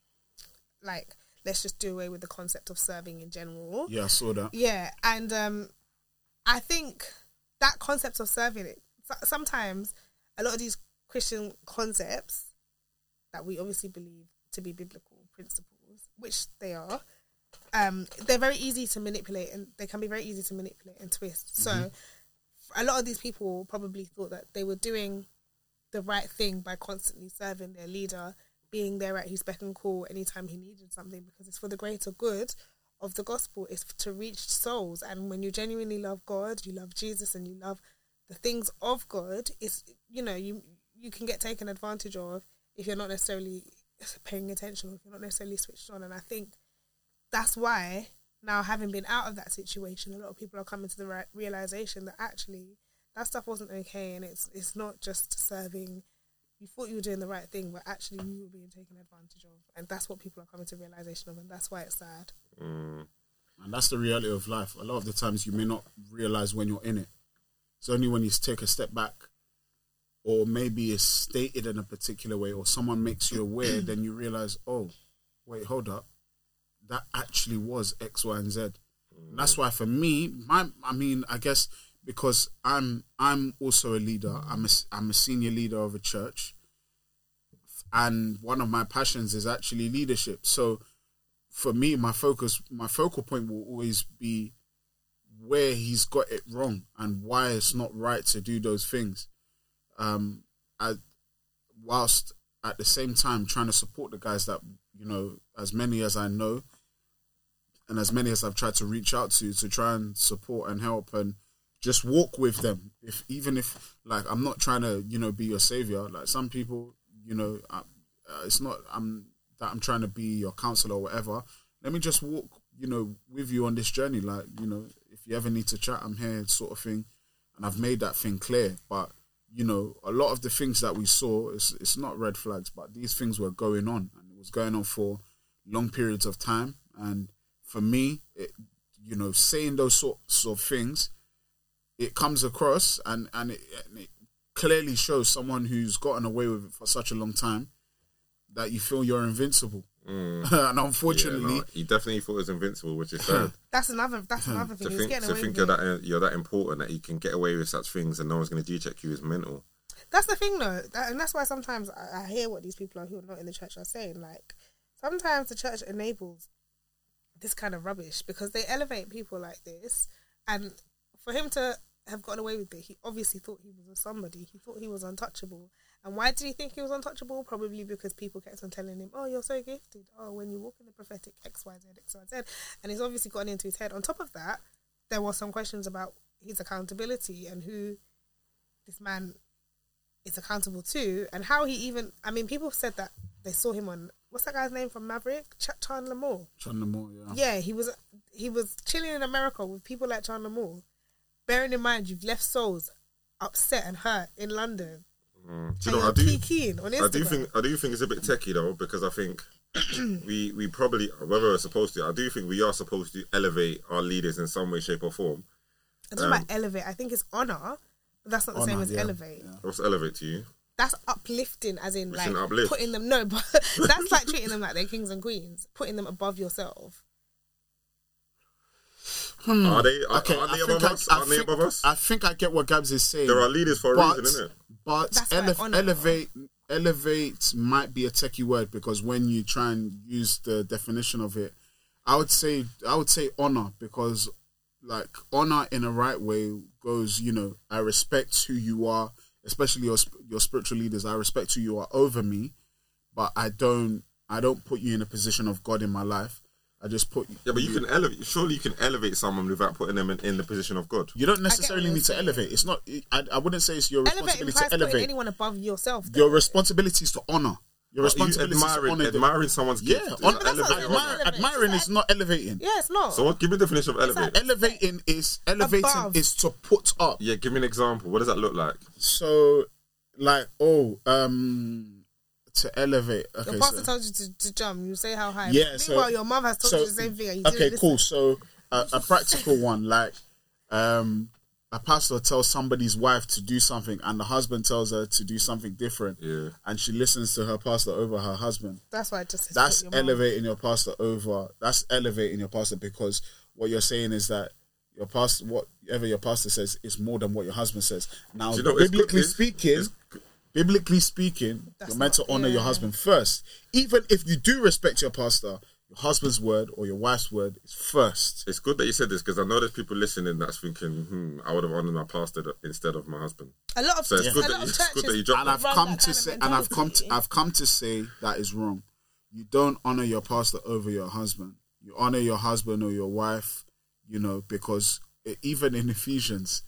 like let's just do away with the concept of serving in general. Yeah, I saw that. Yeah, and um, I think that concept of serving it sometimes a lot of these Christian concepts that we obviously believe to be biblical principles, which they are, um, they're very easy to manipulate and they can be very easy to manipulate and twist. So a lot of these people probably thought that they were doing the right thing by constantly serving their leader, being there at his beck and call anytime he needed something because it's for the greater good of the gospel. It's to reach souls. And when you genuinely love God, you love Jesus and you love the things of God, it's you know, you you can get taken advantage of if you're not necessarily paying attention, if you're not necessarily switched on. And I think that's why now having been out of that situation, a lot of people are coming to the realization that actually that stuff wasn't okay, and it's it's not just serving. You thought you were doing the right thing, but actually you were being taken advantage of, and that's what people are coming to realization of, and that's why it's sad. Mm. And that's the reality of life. A lot of the times you may not realize when you're in it. It's only when you take a step back, or maybe it's stated in a particular way, or someone makes you aware, then you realize, oh, wait, hold up, that actually was X, Y, and Z. And that's why for me, my, I mean, I guess because I'm, I'm also a leader. I'm a, I'm a senior leader of a church, and one of my passions is actually leadership. So for me, my focus, my focal point will always be where he's got it wrong and why it's not right to do those things. Um, whilst at the same time trying to support the guys that you know, as many as I know, and as many as I've tried to reach out to to try and support and help and just walk with them. If even if like I'm not trying to you know be your savior. Like some people, you know, I, uh, it's not I'm that I'm trying to be your counselor or whatever. Let me just walk, you know, with you on this journey. Like you know, if you ever need to chat, I'm here, sort of thing. And I've made that thing clear. But you know, a lot of the things that we saw, it's it's not red flags, but these things were going on, and it was going on for long periods of time. And for me, it, you know, saying those sorts of things, it comes across and and it, and it clearly shows someone who's gotten away with it for such a long time that you feel you're invincible. Mm. and Yeah, unfortunately, no, he definitely thought he was invincible, which is sad. That's another. That's hmm. another thing. to He's think getting to away think with you're it. that you're that important that you can get away with such things and no one's going to G-check you is mental. That's the thing, though, that, and that's why sometimes I, I hear what these people are who are not in the church are saying. Like sometimes the church enables this kind of rubbish because they elevate people like this, and for him to have gotten away with it, he obviously thought he was somebody. He thought he was untouchable. And why did he think he was untouchable? Probably because people kept on telling him, "Oh, you're so gifted. Oh, when you walk in the prophetic X, Y, Z, X, Y, Z," and he's obviously gotten into his head. On top of that, there were some questions about his accountability and who this man is accountable to, and how he even. I mean, people said that they saw him on what's that guy's name from Maverick, Ch- Chandler Moore. Chandler Moore, yeah. Yeah, he was he was chilling in America with people like Chandler Moore. Bearing in mind you've left souls upset and hurt in London. Mm. Do and you know? I you're do. keying on Instagram. I do think I do think it's a bit techie though because I think we we probably whether we're supposed to I do think we are supposed to elevate our leaders in some way, shape, or form. I don't know um, about elevate. I think it's honor, but that's not the same as yeah, elevate. yeah. What's elevate to you? That's uplifting, as in We like shouldn't putting them. No, but that's like treating them like they're kings and queens, putting them above yourself. Hmm. Are they are, Okay, are they I above think us? I, I Are they think, above us? I think I get what Gabs is saying. There are leaders for a but, reason, isn't it? But elef- honor- elevate, elevate might be a techie word because when you try and use the definition of it, I would say I would say honor because like honor in a right way goes. You know, I respect who you are, especially your your spiritual leaders. I respect who you are over me, but I don't I don't put you in a position of God in my life. I just put Yeah, but you can elevate. Surely you can elevate someone without putting them in, in the position of God. You don't necessarily need to saying. elevate. It's not. I, I wouldn't say it's your Elevate responsibility to elevate. anyone above yourself. though. Your responsibility is to honor. Your You responsibility is to admiring, honor. the- admiring someone's gift. hon- is that's not elevating. elevate. admire, Elevate. admiring is not elevating. yeah, it's not. So what? Give me the definition of elevate. like- Elevating is elevating Above. is to put up. Yeah, give me an example. What does that look like? So, like, oh, um, to elevate. Okay, your pastor so, told you to, to jump. You say how high. Yeah, so- Meanwhile, your mom has told so you the same thing. And you didn't okay, cool. So, uh, a practical one, like, um, a pastor tells somebody's wife to do something, and the husband tells her to do something different. Yeah. and she listens to her pastor over her husband. That's why I just. That's your elevating your pastor over. That's elevating your pastor because what you're saying is that your pastor, whatever your pastor says, is more than what your husband says. Now, you know biblically good speaking, is- biblically speaking, That's you're meant to not- honor your yeah. husband first. Even if you do respect your pastor, your husband's word or your wife's word is first. It's good that you said this because I know there's people listening that's thinking, hmm, I would have honored my pastor instead of my husband. A lot of So it's a good lot that you- of it's good that you dropped and I've run come that to kind of say, and I've come to, mentality. I've come to say that is wrong. You don't honor your pastor over your husband. You honor your husband or your wife, you know, because it, even in Ephesians,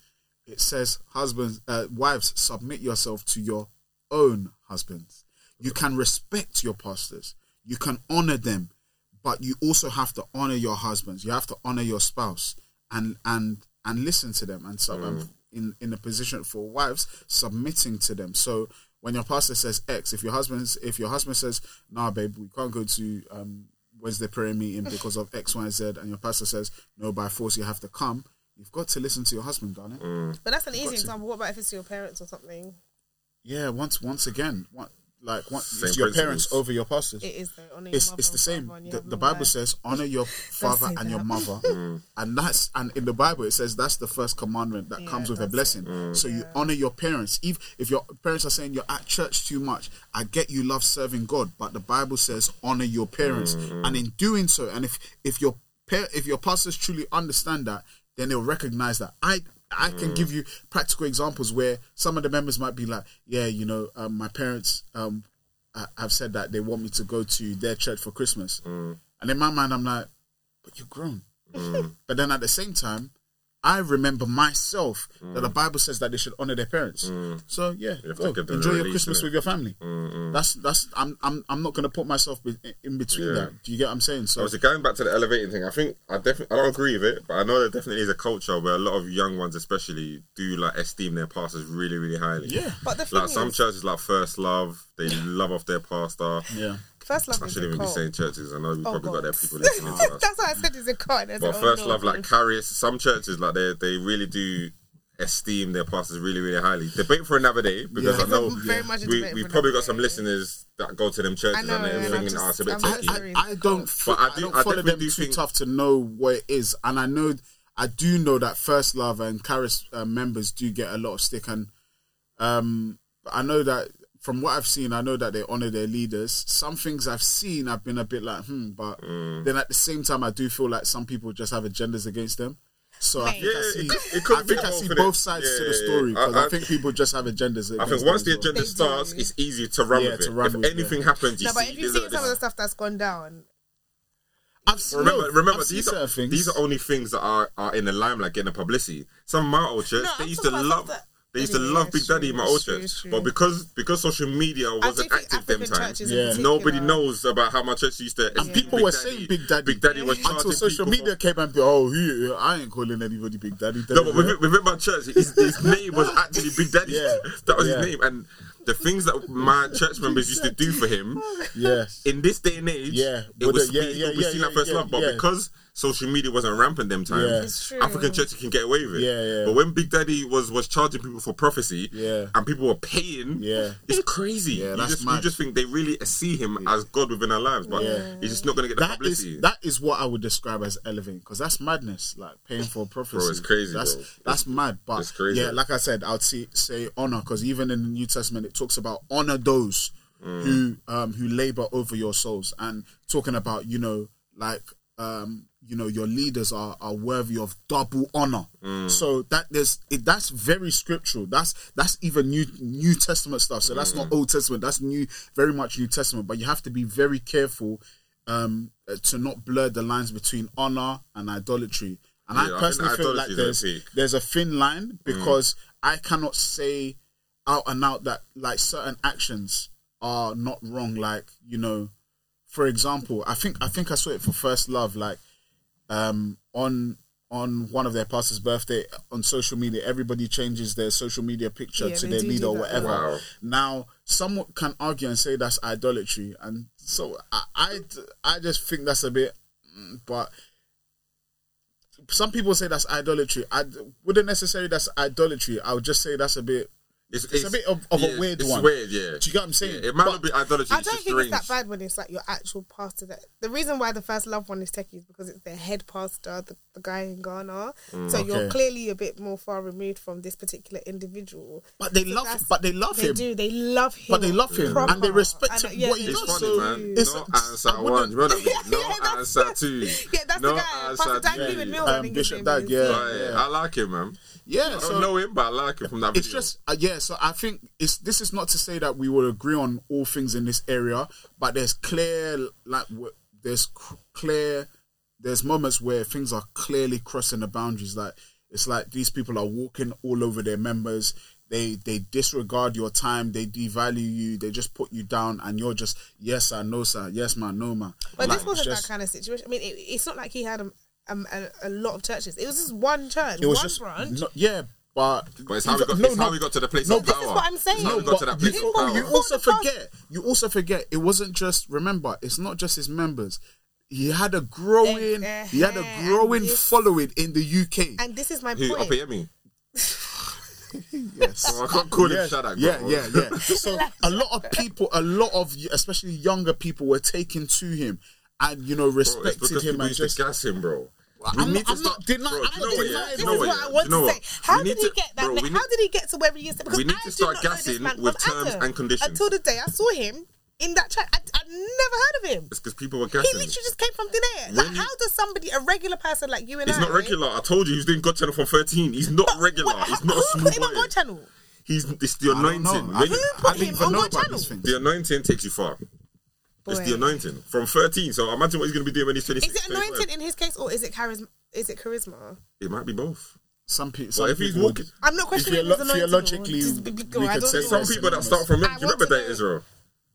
it says, "Husbands, uh, wives, submit yourself to your own husbands." You can respect your pastors. You can honor them, but you also have to honor your husbands. You have to honor your spouse and and and listen to them. And so, um, in in a position for wives, submitting to them. So when your pastor says X, if your husband's if your husband says, "Nah, babe, we can't go to um, Wednesday prayer meeting because of X, Y, Z," and your pastor says, "No, by force you have to come," you've got to listen to your husband, darling. Mm. But that's an easy to. example. What about if it's your parents or something? Yeah, once once again, one, like what, Same it's your parents over your pastors. It is though. Honor it's it's the same. father and you The, the Bible life. says, "Honor your father say and your mother," Mm. and that's and in the Bible it says that's the first commandment that Yeah, comes with a blessing. Mm. So you honor your parents. If if your parents are saying you're at church too much, I get you love serving God, but the Bible says honor your parents, Mm. and in doing so, and if if your par- if your pastors truly understand that, then they'll recognize that. I I Mm. can give you practical examples where some of the members might be like, yeah, you know, um, my parents um, have said that they want me to go to their church for Christmas. Mm. And in my mind, I'm like, but you're grown. but then at the same time, I remember myself that the Bible says that they should honor their parents. So yeah, Mm. go enjoy the your Christmas innit? with your family. Mm, That's that's I'm I'm I'm not gonna put myself in between Yeah. that. Do you get what I'm saying? So Obviously, going back to the elevating thing, I think I definitely I don't agree with it, but I know there definitely is a culture where a lot of young ones, especially, do like esteem their pastors really, really highly. yeah, But the thing Like some is, churches, like First Love, they love off their pastor. yeah. First love I shouldn't a even be saying churches. I know we Oh, probably got their people listening to us. That's why I said it's a cult. But said, First no. Love, like Carius, some churches, like they they really do esteem their pastors really, really highly. Debate for another day because Yeah. I know very we we probably got some day. listeners that go to them churches know, and they're and I'm thinking, just- oh, it's a bit I'm I. I, don't But I I, do- don't I follow definitely them do too think- tough to know what it is, and I know I do know that First Love and Caris uh, members do get a lot of stick, and um, I know that from what I've seen, I know that they honor their leaders. Some things I've seen, I've been a bit like, hmm, but Mm. then at the same time, I do feel like some people just have agendas against them. So I Mate. think I see, it could- it I think I both, see innit? both sides Yeah, to the yeah, story yeah. because I- I, think people just have agendas. I think once the agenda They starts, it's easy to run Yeah, with to it. run if with it, anything yeah. happens, you No, see. but if you there's see some of the stuff that's gone down, I've seen, Remember, no, remember these are, things. these are only things that are, are in the limelight getting the publicity. Some of my old church, No, they I'm used to love that- they used to Anyway, love Big Daddy true, in my old church. it's true. But because because social media wasn't do active them African times, churches in in nobody knows about how my church used to And people Big were Daddy. saying Big Daddy. Big Daddy was until social people for- media came and be, oh, he, I ain't calling anybody Big Daddy. No, but within, within my church, his, his name was actually Big Daddy. Yeah. that was Yeah. his name. And the things that my church members used to do for him, yeah, in this day and age, Yeah, it was the- yeah, it yeah, would yeah, seen yeah, like first love. But because social media wasn't rampant them times, Yeah. African churches can get away with it. Yeah, yeah. But when Big Daddy was was charging people for prophecy, Yeah. and people were paying, Yeah. it's crazy. Yeah, you that's just you just think they really see him as God within our lives, but Yeah. he's just not gonna get the that publicity. is that is what I would describe as elevating because that's madness. Like paying for prophecy, it's crazy, That's bro. that's mad. But it's crazy. yeah, like I said, I'd see, say honor because even in the New Testament it talks about honor those Mm. who um who labor over your souls and talking about you know like um you know your leaders are are worthy of double honor. Mm. So that there's it, that's very scriptural. That's that's even new New Testament stuff. So that's Mm. not Old Testament. That's new, very much New Testament. But you have to be very careful um, uh, to not blur the lines between honor and idolatry. And Yeah, I I personally feel like idolatry is at there's there's a thin line because I cannot say out and out that like certain actions are not wrong. Like you know, for example, I think I think I saw it for First Love. Like um, on on one of their pastors' birthday on social media, everybody changes their social media picture Yeah, to their leader or whatever. Wow. Now, someone can argue and say that's idolatry, and so I, I, I just think that's a bit, mm, but some people say that's idolatry. I wouldn't necessarily that's idolatry. I would just say that's a bit. It's, It's a bit of- of a yeah, weird it's one. weird, yeah. Do you get what I'm saying? Yeah, it might But- not be idolatry. I don't just think strange. it's that bad when it's like your actual pastor. That the reason why the first love one is techie is because it's their head pastor, the, the guy in Ghana. Mm. so you're clearly a bit more far removed from this particular individual. But they So love, that's- but they love They him. do. They love him. But they love him proper. and they respect And, him, yeah, what he they does, do. funny, so man. it's- no answer I wouldn't- one. You know? Yeah, No that's- answer two. Yeah, that's the guy. answer Pastor Dag three. Lewin I think his Bishop Dag, yeah. I like him, man. Yeah, I don't know him, but I like him from that it's just uh, yeah. So I think it's this is not to say that we will agree on all things in this area, but there's clear like there's clear there's moments where things are clearly crossing the boundaries. Like it's like these people are walking all over their members. They they disregard your time. They devalue you. They just put you down, and you're just yes sir, no sir, yes man, no man. But Like, this wasn't just- that kind of situation. I mean, it, it's not like he had a, a, a lot of churches. It was just one church, It was one just branch. yeah, but But it's how we got. No, it's no. how we got to the place No, of this is what I'm saying. It's we No, got to but that place you, you also forget. You also forget. It wasn't just. Remember, it's not just his members. He had a growing. Eh, He had a eh, growing this- following in the UK. And this is my Who? point. Upper Yemi. yes. Oh, I can't call him yeah, Shadrach. yeah, bro. yeah, yeah. So a lot of people, a lot of especially younger people, were taken to him and you know Bro, it's respected because him people and used just. gas him, bro. I'm We not- I'm not denying- bro, do I'm not denying yeah? this Do This you know is what, what yeah? I want you know to say. How did need he get that? bro, man? we How need- did he get to where he is? Because We need I to start not know this gassing with terms Adam. and conditions. Until the day I saw him in that chat, I, I never heard of him. It's because people were gassing. He literally just came from thin Like, you- how does somebody, a regular person like you and I. He's I, not regular. I told you, he's doing God Channel from 13. He's not regular. What- He's not a who small put him on. God channel? He's it's the I don't know. anointing. I, When Who put I didn't him even on God channel? the anointing takes you far. It's the anointing from 13. So imagine what he's going to be doing when he's 26. Is it 25. anointing in his case or is it charisma? Is it charisma? It might be both. Some people. But Some if he's walking, I'm not questioning theolo- his theologically, or we go, could say some people that start from. Do you remember that. Israel?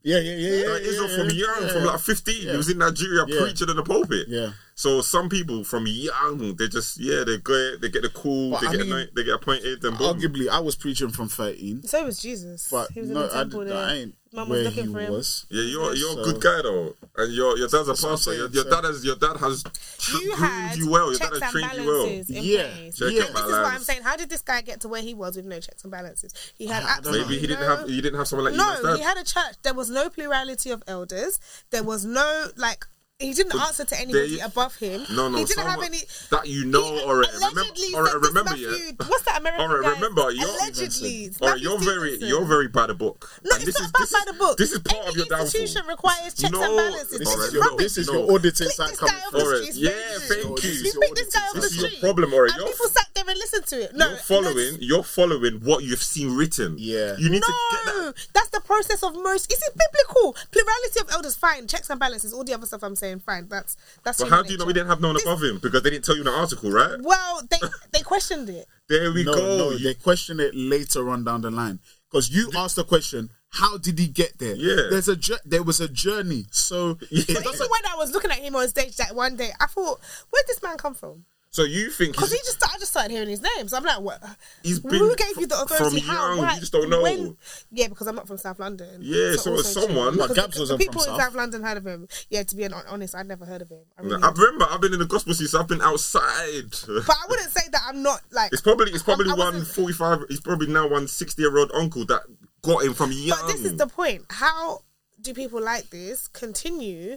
yeah, yeah, yeah, yeah. Like Israel yeah, from yeah, young, yeah. from like 15. Yeah. He was in Nigeria Yeah. preaching in the pulpit. Yeah. So some people from young, they just yeah, they go, they get the call, But they I get mean, anoint- they get appointed, and boom. Arguably, I was preaching from 13, So was Jesus. but he was no, in the temple I there. ain't Mum was where looking he for him. was. Yeah, you're you're So- a good guy though, and your your dad's a That's pastor. Your, saying, your so- dad has your dad has tr- You groomed you well. Your dad has trained you well. balances Yeah. place. Yeah. This is what I'm saying. How did this guy get to where he was with no checks and balances? He had I don't absolutely Maybe he didn't have he didn't have someone like you. No, he had a church. There was no plurality of elders. There was no like. He didn't answer to anybody they- above him. No, no, he didn't have any. that you know, He or remember, allegedly said remember, Matthew, yeah. What's that American All right, guy? remember, you're allegedly. All right, Matthew you're very, you're very by the book. No, And it's this not is- about this by the book. This is part Any of your downfall. institution requires checks No, and balances. this is your- This is your auditing side coming guy off the Alright, yeah, thank you. You pick this guy off the street. This is your problem, alright, And people sat there and listened to it. No, You're following. no, You're following what you've seen written. Yeah. You need no, to get that. that's the process of most. Is it biblical? Plurality of elders, fine. Checks and balances, all the other stuff I'm saying, fine. That's that's. But human how do you know we didn't have no one above him? Because they didn't tell you in the article, right? Well, they they questioned it. There we No, go. no, You- they questioned it later on down the line because you asked the question, "How did he get there?" Yeah. there's a jour- there was a journey, so it But even when I was looking at him on stage that one day, I thought, where did this man come from? So you think Because he just, I just started hearing his name. So I'm like, what? He's Who been gave you the fr- authority? from How? young, Why? you just don't know. When? Yeah, because I'm not from South London. Yeah, so also someone- true. Well, Because Gabs wasn't the people from in South. South London heard of him. Yeah, to be honest, I'd never heard of him. I really I remember I've been in the gospel since I've been outside. but I wouldn't say that I'm not like. It's probably it's probably I one forty five. He's probably now one 60 year old uncle that got him from young. But this is the point. How do people like this continue?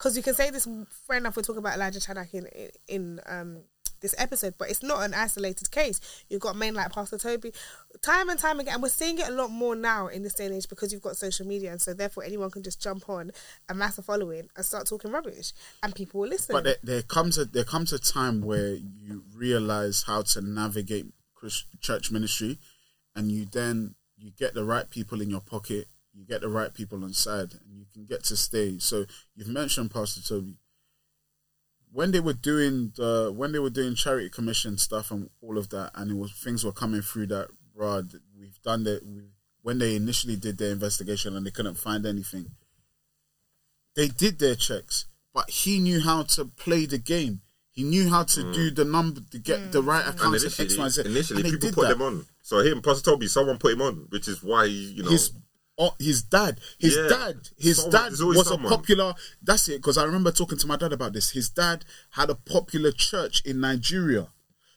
Because you can say this fair enough. We're talking about Elijah Chanak in in um, this episode, but it's not an isolated case. You've got men like Pastor Tobi, time and time again. And we're seeing it a lot more now in this day and age because you've got social media, and so therefore anyone can just jump on a massive following and start talking rubbish, and people will listen. But there, there comes a there comes a time where you realize how to navigate church ministry, and you then you get the right people in your pocket, you get the right people on side, and you can get to stay. So you've mentioned Pastor Tobi. When they were doing the when they were doing charity commission stuff and all of that, and it was things were coming through that, bruh, we've done that. We, when they initially did their investigation and they couldn't find anything, they did their checks, but he knew how to play the game. He knew how to do mm. the number to get the right mm. and accounts and X, initially, Y, Z. initially And people put that. them on. So him, Pastor Tobi, someone put him on, which is why he, you know. His oh, his dad, his Yeah. dad, his Someone- dad was someone. a popular. That's it, because I remember talking to my dad about this. His dad had a popular church in Nigeria.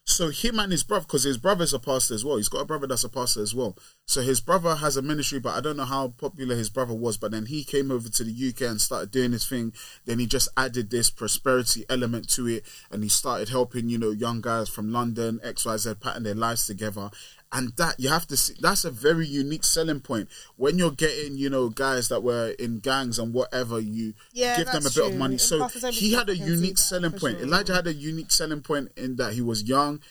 So him and his brother, because his brother's a pastor as well. He's got a brother that's a pastor as well. So his brother has a ministry, but I don't know how popular his brother was. But then he came over to the UK and started doing his thing. Then he just added this prosperity element to it, and he started helping you know young guys from London, X Y Z, pattern their lives together. And that you have to see, that's a very unique selling point when you're getting you know guys that were in gangs and whatever. You Yeah, give them a that's bit of money. In So he had a case, I can see unique selling point. sure. Elijah had a unique selling point in that he was young.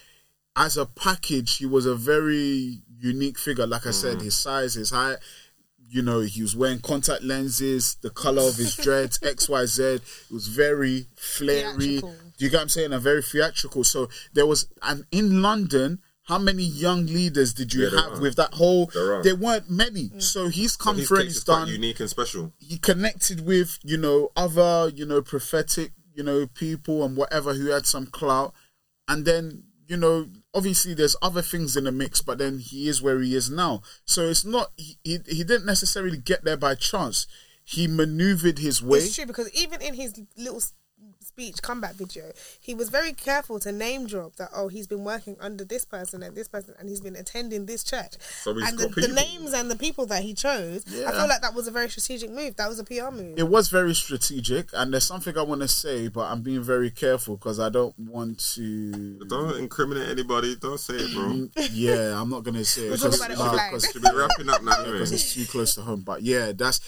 As a package, he was a very unique figure. Like I said, Mm. his size, his height. You know, he was wearing contact lenses, the color of his dreads, X, Y, Z. It was very flary. Theatrical. Do you get what I'm saying? And very theatrical. So there was, and in London, how many young leaders did you Yeah, have with that whole? There. There weren't many. Mm. So he's come his through and he's done unique and special. he connected with you know other you know prophetic you know people and whatever who had some clout and then you know obviously there's other things in the mix but then he is where he is now so it's not he, he, he didn't necessarily get there by chance he maneuvered his way It's true because even in his little s- speech comeback video, he was very careful to name drop that oh he's been working under this person and this person and he's been attending this church. So he's and the, got the people. names and the people that he chose, I feel like that was a very strategic move. That was a PR move. It was very strategic, and there's something I want to say, but I'm being very careful because I don't want to. Don't incriminate anybody. Don't say it, bro. Mm, yeah, I'm not gonna say it. We'll it talk because about it nah, offline. 'cause- Should be wrapping up now, anyway. because it's too close to home. But yeah, that's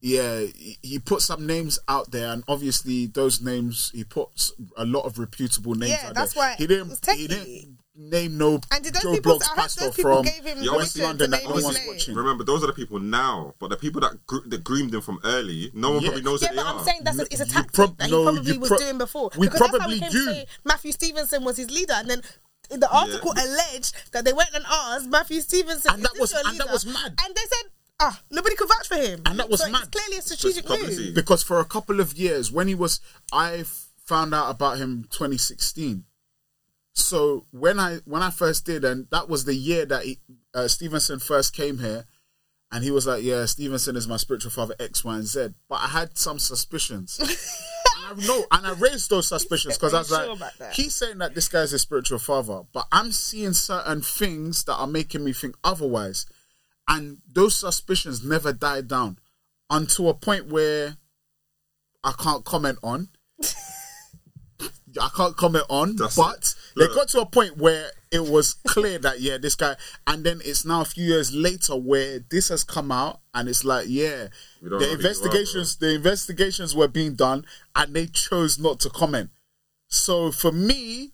yeah. He, he put some names out there, and obviously those names he puts a lot of reputable names. Yeah, out that's there. why he didn't. He didn't name no And did those Joe people? Blogs I heard pastor those people from gave him Yeah, West London that no one's watching. Remember, those are the people now, but the people that gr- that groomed them from early, no one Yeah. probably knows Yeah, who they but are. I'm saying that's a, it's a tactic prob- that he no, probably you was doing before. we because that's how probably we came do. to say Matthew Stevenson was his leader, and then the article alleged that they went and asked Matthew Stevenson, And that was- and that was mad. And they said, "Ah, nobody could vouch for him." And that was so It's mad. clearly a strategic publicity. move. because for a couple of years when he was I found out about him 2016 so when I when I first did and that was the year that he, uh, Stevenson first came here and he was like yeah Stevenson is my spiritual father X Y and Z but I had some suspicions and I know and I raised those suspicions because I was Are you like sure about that? he's saying that this guy's a spiritual father but I'm seeing certain things that are making me think otherwise and those suspicions never died down until a point where I can't comment on. I can't comment on, That's but it. they got to a point where it was clear that yeah, this guy, and then it's now a few years later where this has come out, and it's like yeah, the know who are, investigations, the investigations were being done, and they chose not to comment. So for me,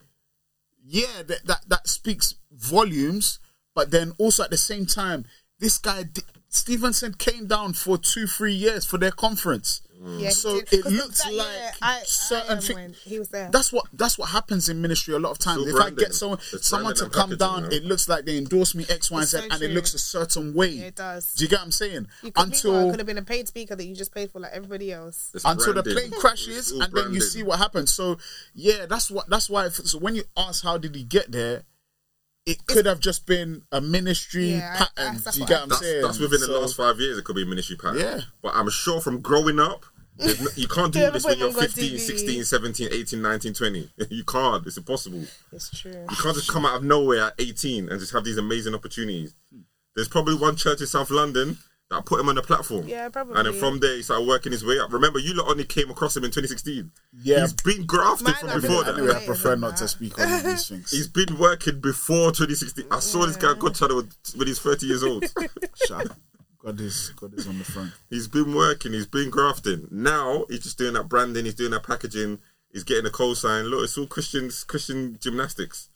yeah, that that, that speaks volumes. But then also at the same time, this guy di- Stevenson came down for two, three years for their conference. Mm. Yeah, so it looks that like year, I, certain I, things. he was there. That's what that's what happens in ministry a lot of times. all if I get someone It's someone to come down, man. it looks like they endorse me X, Y, and Z, so and it looks a certain way. Yeah, it does. Do you get what I'm saying? You could, Until could have been a paid speaker that you just paid for like everybody else. It's until the plane crashes It's all and then you see what happens. So yeah, that's what that's why. if- So when you ask how did he get there, it could have just been a ministry Yeah, I- pattern. Do you get what I'm That's, saying? that's within the last five years. It could be a ministry pattern. Yeah. But I'm sure from growing up, no- you can't do this when you're 15, 16, 17, 18, 19, 20. You can't. It's impossible. It's true. You can't just come out of nowhere at 18 and just have these amazing opportunities. There's probably one church in South London that put him on the platform. Yeah, probably. And then from there, he started working his way up. Remember, you lot only came across him in 2016. Yeah. He's been grafted Mine from before that. Anyway, I prefer not yeah. to speak on these things. He's been working before 2016. I saw this guy at God Channel when he's 30 years old. Shut. God is God is on the front. He's been working. He's been grafting. Now he's just doing that branding. He's doing that packaging. He's getting a co-sign. Look, it's all Christians, Christian gymnastics.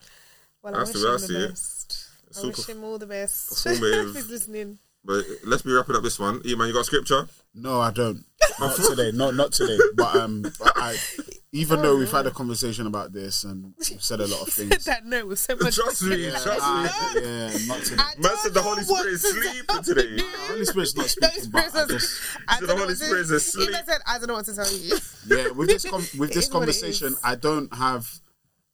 Well, I That's wish the way I him see the it. best. I wish him all the best. performative. if he's listening. But let's be wrapping up this one. Yeah, man, you got scripture? No, I don't. Not today. Not not today. But um, but I, even though we've had a conversation about this and we've said a lot of things. that note was so much. Trust me, Yeah, trust I- me. yeah, not today. I Man said the Holy Spirit is sleeping today. you. The Holy Spirit's not The speaking, but I Holy just, Spirit's- I The Holy Spirit is asleep. Even said, I don't know what to tell you. yeah. With this com- with this is what it conversation. I don't have.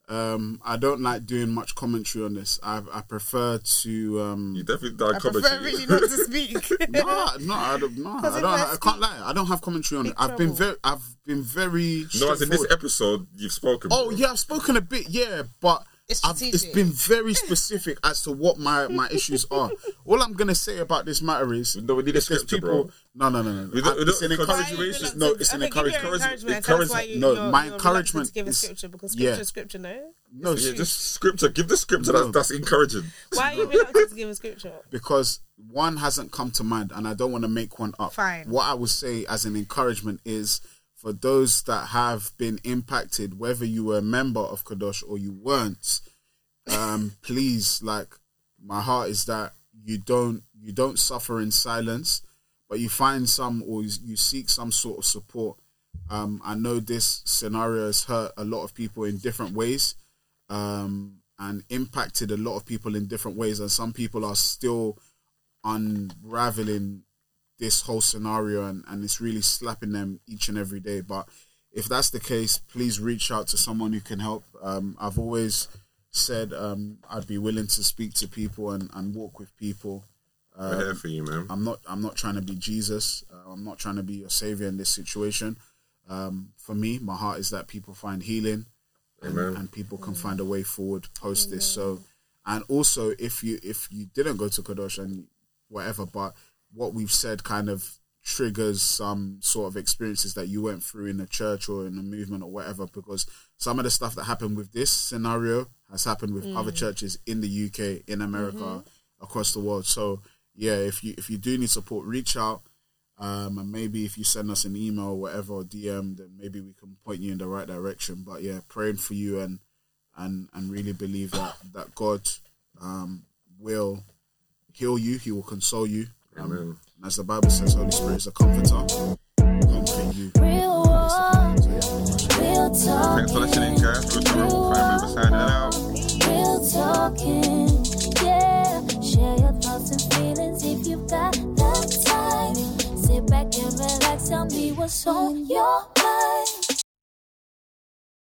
Um, I don't like doing much commentary on this. I I prefer to. Um, You definitely done I prefer really not to speak. no, no, I don't. No, I, 'Cause if don't, I I can't lie. I don't have commentary on it. Big I've been very. I've been very. No, as in this episode, you've spoken. Oh bro. yeah, I've spoken a bit, yeah, but It's I've, it's been very specific as to what my, my issues are. All I'm gonna say about this matter is No, we need a because scripture, people. bro. No, no, no, no. We don't- we it's don't- an because- Why are you encouragement. No, it's an okay, give encouragement. encouragement. encouragement. You, No, you're, my you're encouragement reluctant to give a is- scripture because yeah. scripture, is scripture, no. No, Yeah, just scripture. Give the scripture. That's, that's encouraging. Why are you reluctant to give a scripture? because one hasn't come to mind, and I don't want to make one up. Fine. What I would say as an encouragement is for those that have been impacted, whether you were a member of Kadosh or you weren't, um, please, like, my heart is that you don't you don't suffer in silence, but you find some or you seek some sort of support. Um, I know this scenario has hurt a lot of people in different ways um, and impacted a lot of people in different ways, and some people are still unraveling this whole scenario and, and it's really slapping them each and every day. But if that's the case, please reach out to someone who can help. Um, I've always said um, I'd be willing to speak to people and, and walk with people. We're here for you, man. I'm not I'm not trying to be Jesus. Uh, I'm not trying to be your savior in this situation. Um, for me, my heart is that people find healing, and, Amen. and people can find a way forward post this. So, and also if you if you didn't go to Kadosh and whatever, but what we've said kind of triggers some sort of experiences that you went through in the church or in the movement or whatever, because some of the stuff that happened with this scenario has happened with other churches in the UK, in America, across the world. So yeah, if you if you do need support, reach out. Um, and maybe if you send us an email or whatever or DM, then maybe we can point you in the right direction. But yeah, praying for you and and and really believe that that God um, will heal you. He will console you. Amen. And as the Bible says, Holy Spirit is a comforter. Comforting you. Real Thanks for listening, guys. We're family signing out. Real talking, yeah. Share your thoughts and feelings if you've got time. Sit back and relax. Tell me what's on your mind.